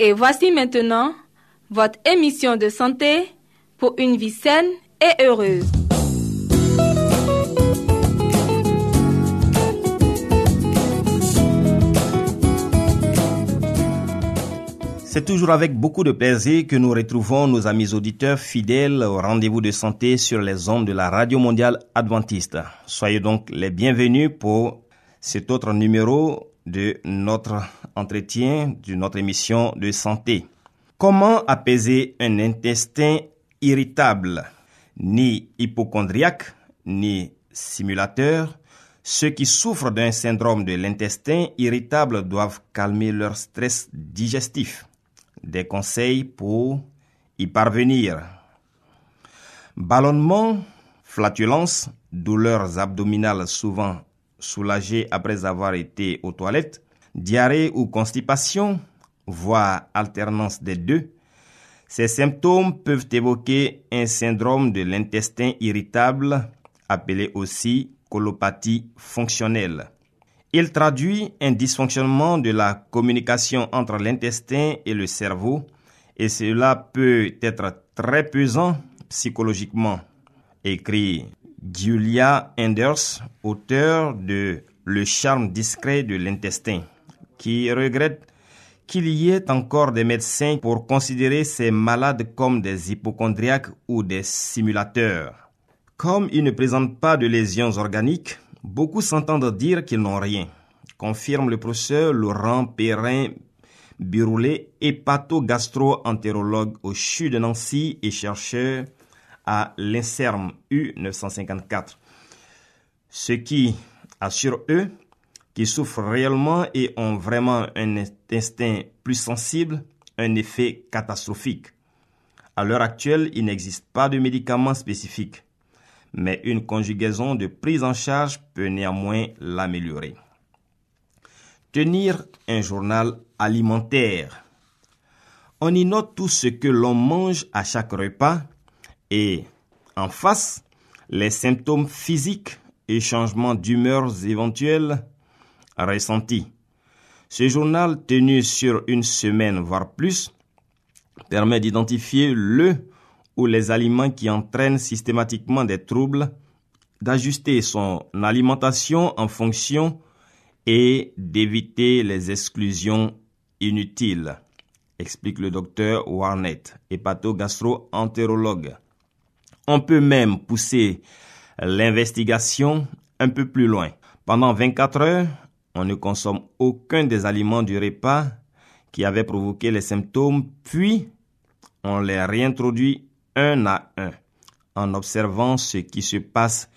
Et voici maintenant votre émission de santé pour une vie saine et heureuse. C'est toujours avec beaucoup de plaisir que nous retrouvons nos amis auditeurs fidèles au rendez-vous de santé sur les ondes de la Radio Mondiale Adventiste. Soyez donc les bienvenus pour cet autre numéro de notre entretien, de notre émission de santé. Comment apaiser un intestin irritable? Ni hypochondriaque, ni simulateur, ceux qui souffrent d'un syndrome de l'intestin irritable doivent calmer leur stress digestif. Des conseils pour y parvenir. Ballonnement, flatulence, douleurs abdominales souvent soulagées après avoir été aux toilettes, diarrhée ou constipation, voire alternance des deux. Ces symptômes peuvent évoquer un syndrome de l'intestin irritable, appelé aussi colopathie fonctionnelle. Il traduit un dysfonctionnement de la communication entre l'intestin et le cerveau et cela peut être très pesant psychologiquement, écrit Julia Enders, auteur de Le charme discret de l'intestin, qui regrette qu'il y ait encore des médecins pour considérer ces malades comme des hypochondriaques ou des simulateurs. Comme ils ne présentent pas de lésions organiques, beaucoup s'entendent dire qu'ils n'ont rien, confirme le professeur Laurent Perrin Biroulet, hépato-gastro-entérologue au CHU de Nancy et chercheur à l'INSERM U954. Ce qui assure eux qui souffrent réellement et ont vraiment un instinct plus sensible, un effet catastrophique. À l'heure actuelle, il n'existe pas de médicaments spécifiques, mais une conjugaison de prise en charge peut néanmoins l'améliorer. Tenir un journal alimentaire. On y note tout ce que l'on mange à chaque repas et, en face, les symptômes physiques et changements d'humeur éventuels ressentis. Ce journal tenu sur une semaine, voire plus, permet d'identifier le ou les aliments qui entraînent systématiquement des troubles, d'ajuster son alimentation en fonction et d'éviter les exclusions inutiles, explique le docteur Warnett, hépato-gastro-entérologue. On peut même pousser l'investigation un peu plus loin. Pendant 24 heures, on ne consomme aucun des aliments du repas qui avaient provoqué les symptômes, puis on les réintroduit un à un, en observant ce qui se passe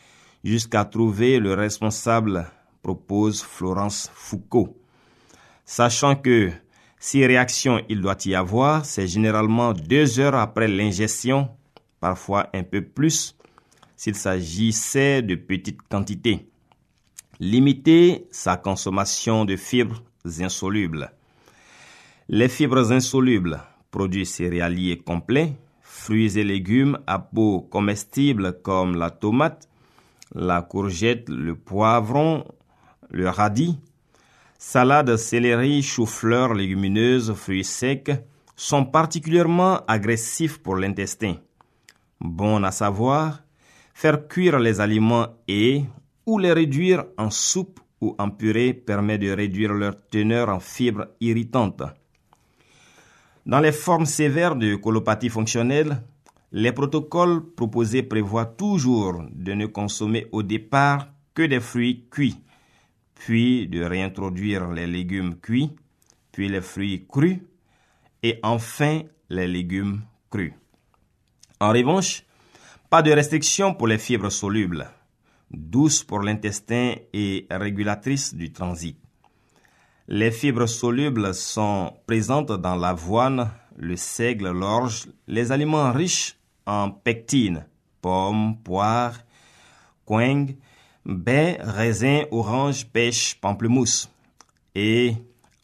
jusqu'à trouver le responsable, propose Florence Foucault. Sachant que si réaction il doit y avoir, c'est généralement deux heures après l'ingestion, parfois un peu plus, s'il s'agissait de petites quantités. Limiter sa consommation de fibres insolubles. Les fibres insolubles, produits céréaliers complets, fruits et légumes à peau comestible comme la tomate, la courgette, le poivron, le radis, salade, céleri, chou-fleur, légumineuses, fruits secs sont particulièrement agressifs pour l'intestin. Bon à savoir, faire cuire les aliments et ou les réduire en soupe ou en purée permet de réduire leur teneur en fibres irritantes. Dans les formes sévères de colopathie fonctionnelle, Les protocoles proposés prévoient toujours de ne consommer au départ que des fruits cuits, puis de réintroduire les légumes cuits, puis les fruits crus, et enfin les légumes crus. En revanche, pas de restriction pour les fibres solubles, douces pour l'intestin et régulatrices du transit. Les fibres solubles sont présentes dans l'avoine, le seigle, l'orge, les aliments riches en pectine, pommes, poires, coing, baies, raisins, oranges, pêche, pamplemousse, et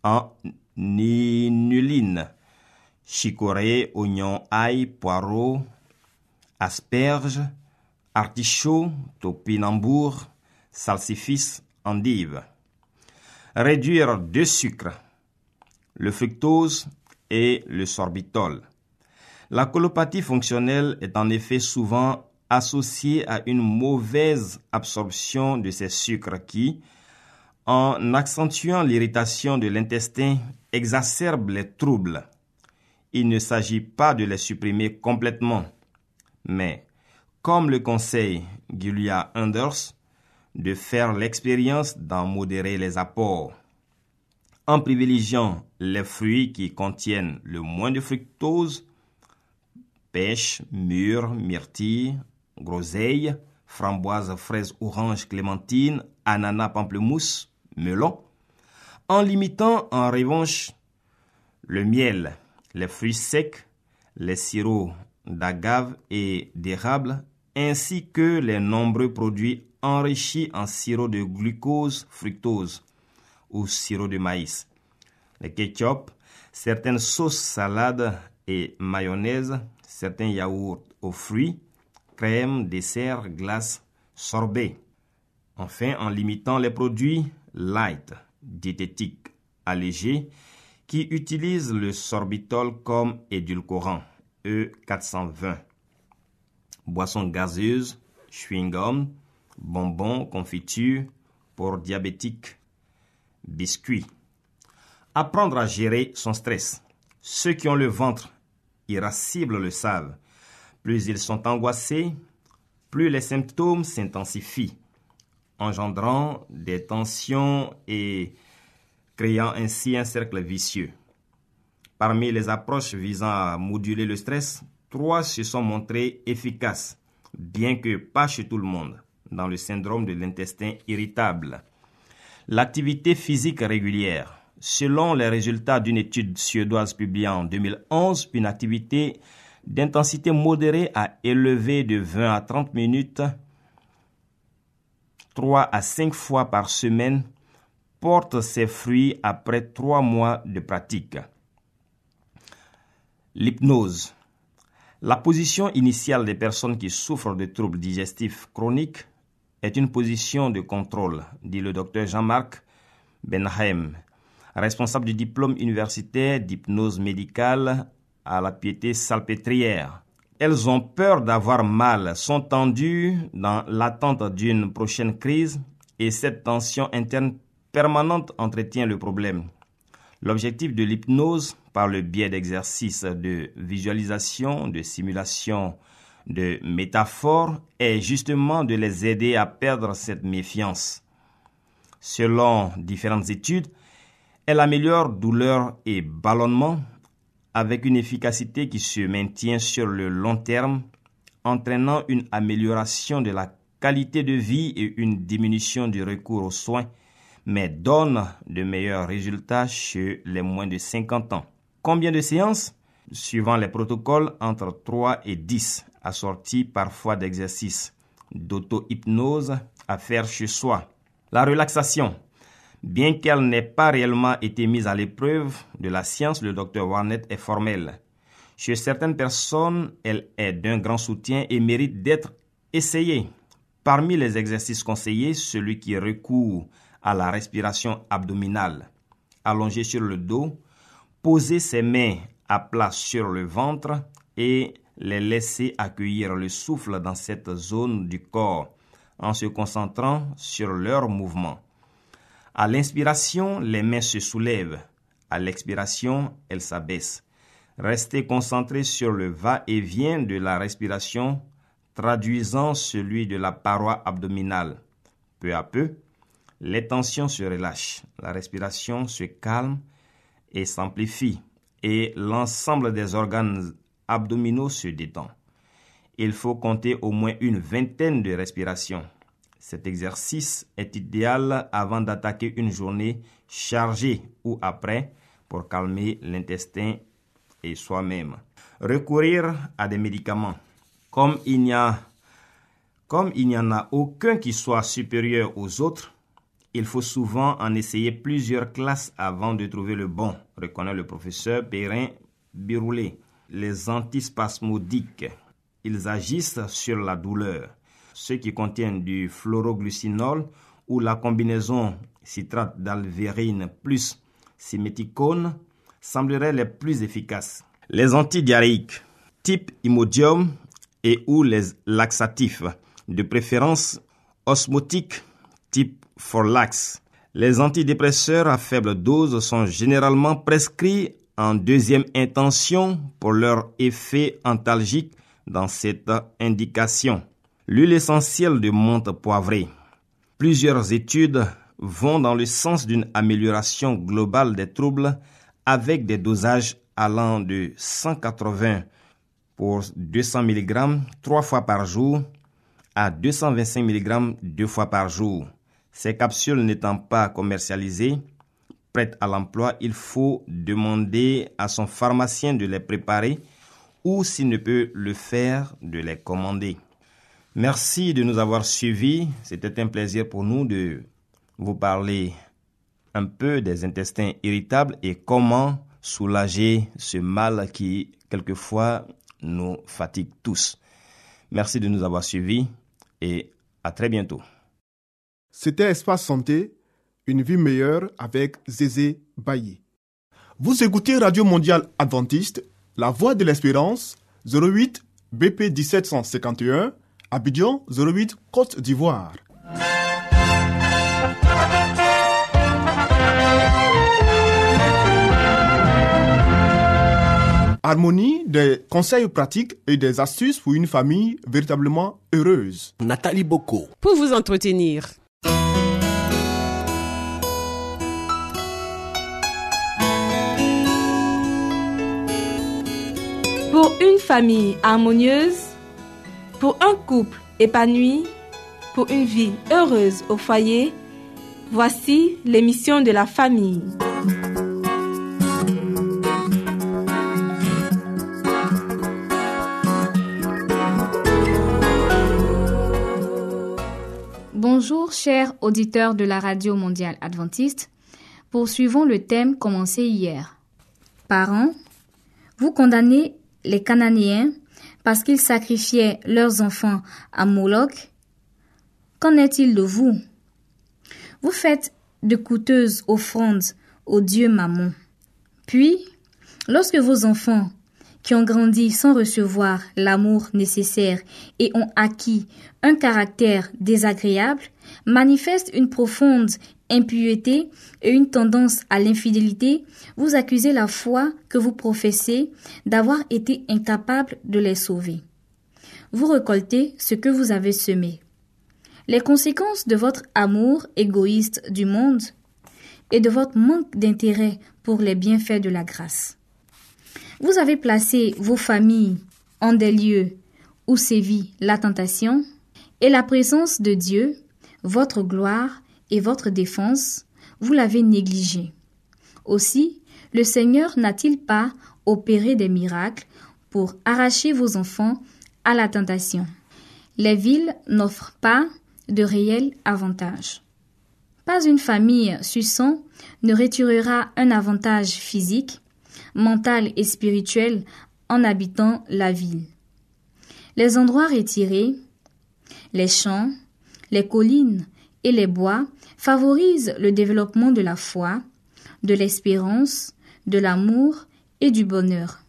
en ninuline, chicorée, oignons, ail, poireaux, asperges, artichauts, topinambour, salsifis, endives. Réduire deux sucres, le fructose et le sorbitol. La colopathie fonctionnelle est en effet souvent associée à une mauvaise absorption de ces sucres qui, en accentuant l'irritation de l'intestin, exacerbent les troubles. Il ne s'agit pas de les supprimer complètement, mais, comme le conseille Julia Anders, de faire l'expérience d'en modérer les apports. En privilégiant les fruits qui contiennent le moins de fructose, pêche, mûre, myrtille, groseille, framboise, fraise, orange, clémentine, ananas, pamplemousse, melon, en limitant en revanche le miel, les fruits secs, les sirops d'agave et d'érable, ainsi que les nombreux produits enrichis en sirop de glucose, fructose ou sirop de maïs. Les ketchup, certaines sauces salades et mayonnaise, certains yaourts aux fruits, crème, dessert, glace, sorbet. Enfin, en limitant les produits light, diététiques, allégés, qui utilisent le sorbitol comme édulcorant, E420. Boissons gazeuses, chewing-gum, bonbons, confitures pour diabétiques, biscuits. Apprendre à gérer son stress. Ceux qui ont le ventre irascible le savent. Plus ils sont angoissés, plus les symptômes s'intensifient, engendrant des tensions et créant ainsi un cercle vicieux. Parmi les approches visant à moduler le stress, se sont montrées efficaces, bien que pas chez tout le monde, dans le syndrome de l'intestin irritable. L'activité physique régulière. Selon les résultats d'une étude suédoise publiée en 2011, une activité d'intensité modérée à élevée de 20 à 30 minutes, 3 à 5 fois par semaine, porte ses fruits après 3 mois de pratique. L'hypnose. La position initiale des personnes qui souffrent de troubles digestifs chroniques est une position de contrôle, dit le docteur Jean-Marc Benheim, responsable du diplôme universitaire d'hypnose médicale à la piété salpêtrière. Elles ont peur d'avoir mal, sont tendues dans l'attente d'une prochaine crise et cette tension interne permanente entretient le problème. L'objectif de l'hypnose, par le biais d'exercices de visualisation, de simulation, de métaphores, est justement de les aider à perdre cette méfiance. Selon différentes études, elle améliore douleur et ballonnement avec une efficacité qui se maintient sur le long terme, entraînant une amélioration de la qualité de vie et une diminution du recours aux soins, mais donne de meilleurs résultats chez les moins de 50 ans. Combien de séances? Suivant les protocoles, entre 3 et 10, assortis parfois d'exercices d'auto-hypnose à faire chez soi. La relaxation. Bien qu'elle n'ait pas réellement été mise à l'épreuve de la science, le docteur Warnett est formel. Chez certaines personnes, elle est d'un grand soutien et mérite d'être essayée. Parmi les exercices conseillés, celui qui recourt à la respiration abdominale. Allongé sur le dos, poser ses mains à plat sur le ventre et les laisser accueillir le souffle dans cette zone du corps en se concentrant sur leurs mouvements. À l'inspiration, les mains se soulèvent. À l'expiration, elles s'abaissent. Restez concentré sur le va-et-vient de la respiration, traduisant celui de la paroi abdominale. Peu à peu, les tensions se relâchent, la respiration se calme et s'amplifie, et l'ensemble des organes abdominaux se détend. Il faut compter au moins une vingtaine de respirations. Cet exercice est idéal avant d'attaquer une journée chargée ou après pour calmer l'intestin et soi-même. Recourir à des médicaments. Comme il n'y comme il n'y en a aucun qui soit supérieur aux autres, il faut souvent en essayer plusieurs classes avant de trouver le bon, reconnaît le professeur Perrin Biroulet. Les antispasmodiques, ils agissent sur la douleur. Ceux qui contiennent du fluoroglucinol ou la combinaison citrate d'alvérine plus siméticone sembleraient les plus efficaces. Les antidiarrhéiques, type imodium et ou les laxatifs, de préférence osmotiques, type Forlax. Les antidépresseurs à faible dose sont généralement prescrits en deuxième intention pour leur effet antalgique dans cette indication. L'huile essentielle de menthe poivrée. Plusieurs études vont dans le sens d'une amélioration globale des troubles avec des dosages allant de 180 pour 200 mg trois fois par jour à 225 mg deux fois par jour. Ces capsules n'étant pas commercialisées, prêtes à l'emploi, il faut demander à son pharmacien de les préparer ou s'il ne peut le faire, de les commander. Merci de nous avoir suivis. C'était un plaisir pour nous de vous parler un peu des intestins irritables et comment soulager ce mal qui, quelquefois, nous fatigue tous. Merci de nous avoir suivis et à très bientôt. C'était Espace Santé, une vie meilleure avec Zézé Bailly. Vous écoutez Radio Mondiale Adventiste, La Voix de l'Espérance, 08 BP 1751, Abidjan 08 Côte d'Ivoire. Harmonie, des conseils pratiques et des astuces pour une famille véritablement heureuse. Nathalie Boko. Pour vous entretenir. Pour une famille harmonieuse, pour un couple épanoui, pour une vie heureuse au foyer, voici l'émission de la famille. Bonjour chers auditeurs de la Radio mondiale adventiste. Poursuivons le thème commencé hier. Parents, vous condamnez les Cananéens parce qu'ils sacrifiaient leurs enfants à Moloch. Qu'en est-il de vous? Vous faites de coûteuses offrandes au dieu Mammon. Puis, lorsque vos enfants qui ont grandi sans recevoir l'amour nécessaire et ont acquis un caractère désagréable, manifestent une profonde impureté et une tendance à l'infidélité, vous accusez la foi que vous professez d'avoir été incapable de les sauver. Vous récoltez ce que vous avez semé. Les conséquences de votre amour égoïste du monde et de votre manque d'intérêt pour les bienfaits de la grâce. Vous avez placé vos familles en des lieux où sévit la tentation et la présence de Dieu, votre gloire et votre défense, vous l'avez négligé. Aussi, le Seigneur n'a-t-il pas opéré des miracles pour arracher vos enfants à la tentation Les villes n'offrent pas de réels avantages. Pas une famille suçant ne retirera un avantage physique mentale et spirituelle en habitant la ville. Les endroits retirés, les champs, les collines et les bois favorisent le développement de la foi, de l'espérance, de l'amour et du bonheur.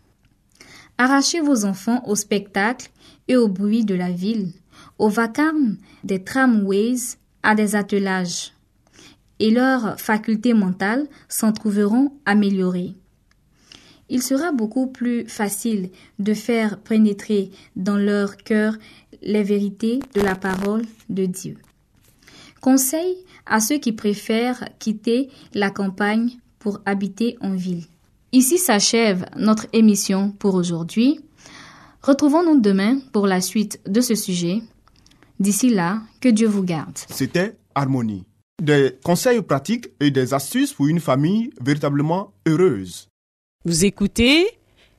Arrachez vos enfants au spectacle et au bruit de la ville, au vacarme des tramways, à des attelages, et leurs facultés mentales s'en trouveront améliorées. il sera beaucoup plus facile de faire pénétrer dans leur cœur les vérités de la parole de Dieu. Conseil à ceux qui préfèrent quitter la campagne pour habiter en ville. Ici s'achève notre émission pour aujourd'hui. Retrouvons-nous demain pour la suite de ce sujet. D'ici là, que Dieu vous garde. C'était Harmonie. Des conseils pratiques et des astuces pour une famille véritablement heureuse. Vous écoutez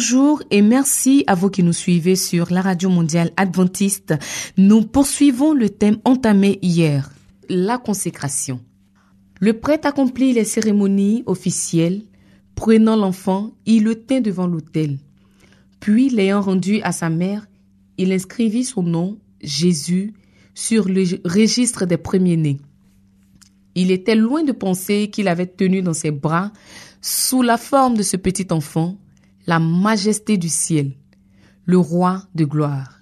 Bonjour et merci à vous qui nous suivez sur la radio mondiale adventiste. Nous poursuivons le thème entamé hier, la consécration. Le prêtre accomplit les cérémonies officielles, prenant l'enfant, il le tint devant l'autel. Puis, l'ayant rendu à sa mère, il inscrivit son nom, Jésus, sur le registre des premiers-nés. Il était loin de penser qu'il avait tenu dans ses bras, sous la forme de ce petit enfant, la majesté du ciel, le roi de gloire.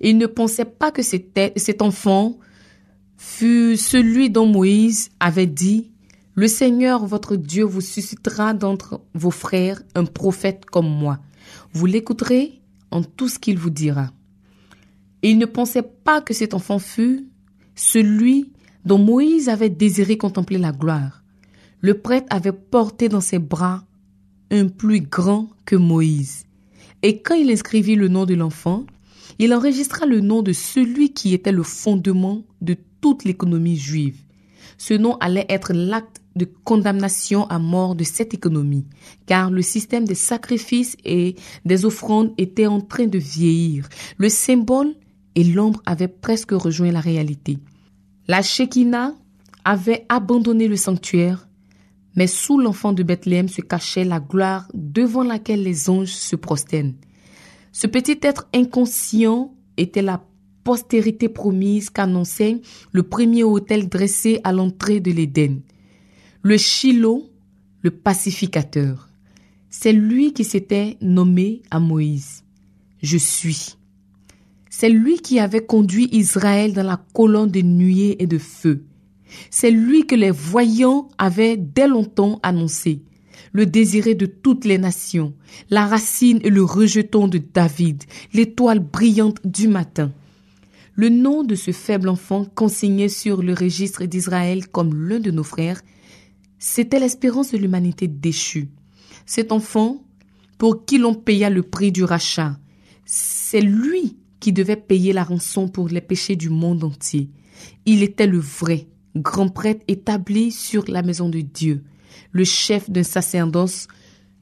Il ne pensait pas que cet enfant fut celui dont Moïse avait dit, Le Seigneur votre Dieu vous suscitera d'entre vos frères un prophète comme moi. Vous l'écouterez en tout ce qu'il vous dira. il ne pensait pas que cet enfant fût celui dont Moïse avait désiré contempler la gloire. Le prêtre avait porté dans ses bras un plus grand que Moïse. Et quand il inscrivit le nom de l'enfant, il enregistra le nom de celui qui était le fondement de toute l'économie juive. Ce nom allait être l'acte de condamnation à mort de cette économie, car le système des sacrifices et des offrandes était en train de vieillir. Le symbole et l'ombre avaient presque rejoint la réalité. La Shekinah avait abandonné le sanctuaire mais sous l'enfant de Bethléem se cachait la gloire devant laquelle les anges se prosternent. Ce petit être inconscient était la postérité promise qu'annonçait le premier autel dressé à l'entrée de l'Éden. Le Shiloh, le pacificateur. C'est lui qui s'était nommé à Moïse. Je suis. C'est lui qui avait conduit Israël dans la colonne de nuée et de feu. C'est lui que les voyants avaient dès longtemps annoncé, le désiré de toutes les nations, la racine et le rejeton de David, l'étoile brillante du matin. Le nom de ce faible enfant consigné sur le registre d'Israël comme l'un de nos frères, c'était l'espérance de l'humanité déchue. Cet enfant, pour qui l'on paya le prix du rachat, c'est lui qui devait payer la rançon pour les péchés du monde entier. Il était le vrai, grand prêtre établi sur la maison de Dieu, le chef d'un sacerdoce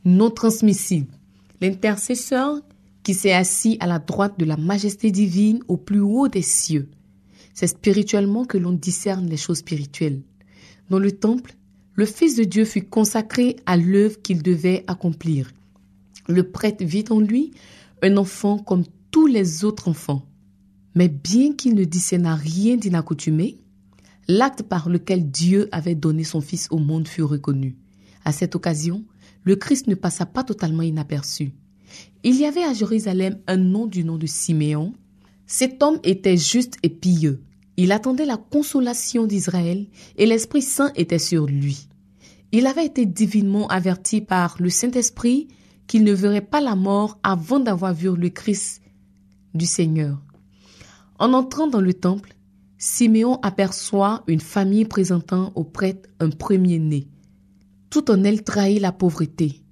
non transmissible, l'intercesseur qui s'est assis à la droite de la majesté divine au plus haut des cieux. C'est spirituellement que l'on discerne les choses spirituelles. Dans le temple, le Fils de Dieu fut consacré à l'œuvre qu'il devait accomplir. Le prêtre vit en lui un enfant comme tous les autres enfants. Mais bien qu'il ne discerna rien d'inaccoutumé, l'acte par lequel Dieu avait donné son Fils au monde fut reconnu. À cette occasion, le Christ ne passa pas totalement inaperçu. Il y avait à Jérusalem un nom du nom de Siméon. Cet homme était juste et pieux. Il attendait la consolation d'Israël et l'Esprit Saint était sur lui. Il avait été divinement averti par le Saint-Esprit qu'il ne verrait pas la mort avant d'avoir vu le Christ du Seigneur. En entrant dans le temple, Siméon aperçoit une famille présentant au prêtre un premier-né. Tout en elle trahit la pauvreté.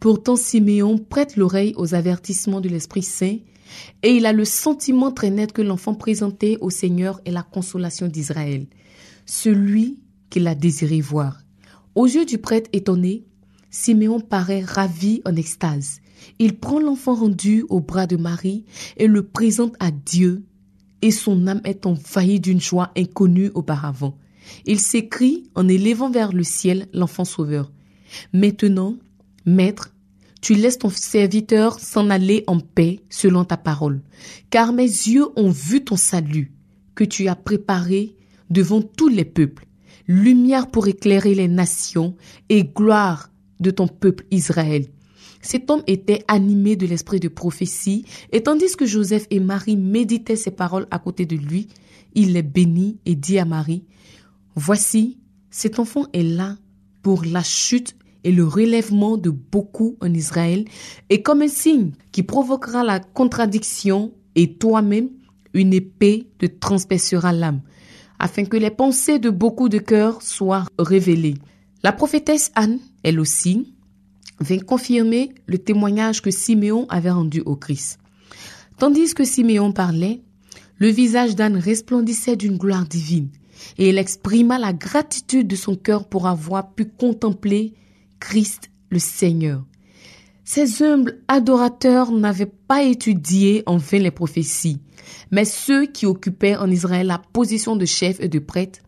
Pourtant, Siméon prête l'oreille aux avertissements de l'Esprit Saint et il a le sentiment très net que l'enfant présenté au Seigneur est la consolation d'Israël, celui qu'il a désiré voir. Aux yeux du prêtre étonné, Siméon paraît ravi en extase. Il prend l'enfant rendu au bras de Marie et le présente à Dieu, et son âme est envahie d'une joie inconnue auparavant. Il s'écrie en élevant vers le ciel l'enfant sauveur. Maintenant, Maître, tu laisses ton serviteur s'en aller en paix selon ta parole, car mes yeux ont vu ton salut, que tu as préparé devant tous les peuples, lumière pour éclairer les nations et gloire de ton peuple Israël. Cet homme était animé de l'esprit de prophétie, et tandis que Joseph et Marie méditaient ces paroles à côté de lui, il les bénit et dit à Marie, Voici, cet enfant est là pour la chute et le relèvement de beaucoup en Israël, et comme un signe qui provoquera la contradiction, et toi-même, une épée te transpercera l'âme, afin que les pensées de beaucoup de cœurs soient révélées. La prophétesse Anne, elle aussi, vint confirmer le témoignage que Siméon avait rendu au Christ. Tandis que Siméon parlait, le visage d'Anne resplendissait d'une gloire divine, et elle exprima la gratitude de son cœur pour avoir pu contempler Christ le Seigneur. Ces humbles adorateurs n'avaient pas étudié en vain les prophéties, mais ceux qui occupaient en Israël la position de chef et de prêtre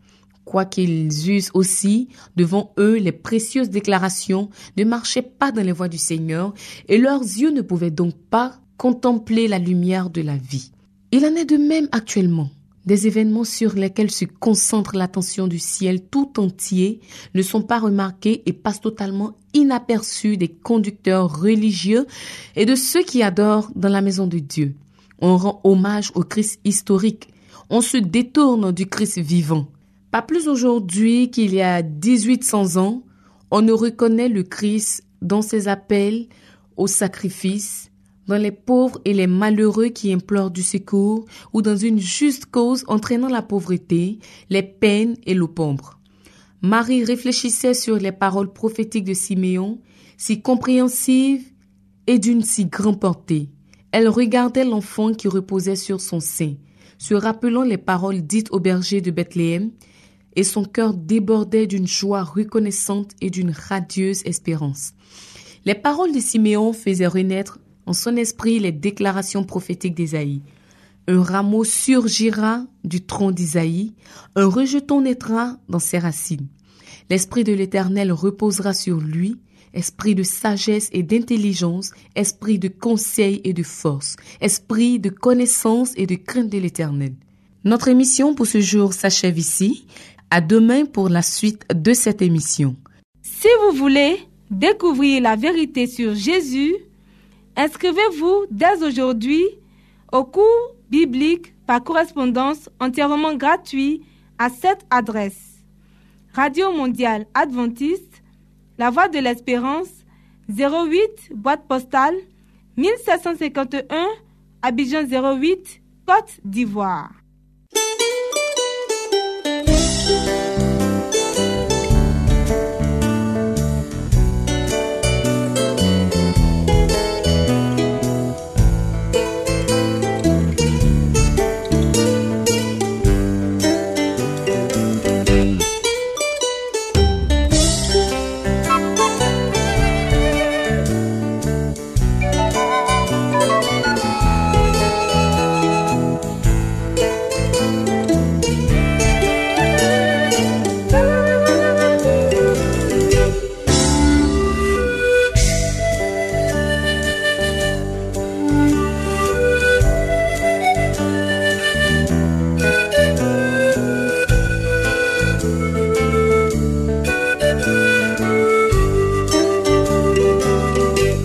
quoiqu'ils eussent aussi devant eux les précieuses déclarations, ne marchaient pas dans les voies du Seigneur, et leurs yeux ne pouvaient donc pas contempler la lumière de la vie. Il en est de même actuellement. Des événements sur lesquels se concentre l'attention du ciel tout entier ne sont pas remarqués et passent totalement inaperçus des conducteurs religieux et de ceux qui adorent dans la maison de Dieu. On rend hommage au Christ historique. On se détourne du Christ vivant. Pas plus aujourd'hui qu'il y a 1800 ans, on ne reconnaît le Christ dans ses appels au sacrifice, dans les pauvres et les malheureux qui implorent du secours, ou dans une juste cause entraînant la pauvreté, les peines et l'opombre. Marie réfléchissait sur les paroles prophétiques de Siméon, si compréhensives et d'une si grande portée. Elle regardait l'enfant qui reposait sur son sein, se rappelant les paroles dites au berger de Bethléem, et son cœur débordait d'une joie reconnaissante et d'une radieuse espérance. Les paroles de Siméon faisaient renaître en son esprit les déclarations prophétiques d'Ésaïe. Un rameau surgira du tronc d'Isaïe, un rejeton naîtra dans ses racines. L'esprit de l'Éternel reposera sur lui, esprit de sagesse et d'intelligence, esprit de conseil et de force, esprit de connaissance et de crainte de l'Éternel. Notre émission pour ce jour s'achève ici. À demain pour la suite de cette émission. Si vous voulez découvrir la vérité sur Jésus, inscrivez-vous dès aujourd'hui au cours biblique par correspondance entièrement gratuit à cette adresse. Radio Mondiale Adventiste, La Voix de l'Espérance, 08 boîte postale 1751 Abidjan 08 Côte d'Ivoire. Thank you.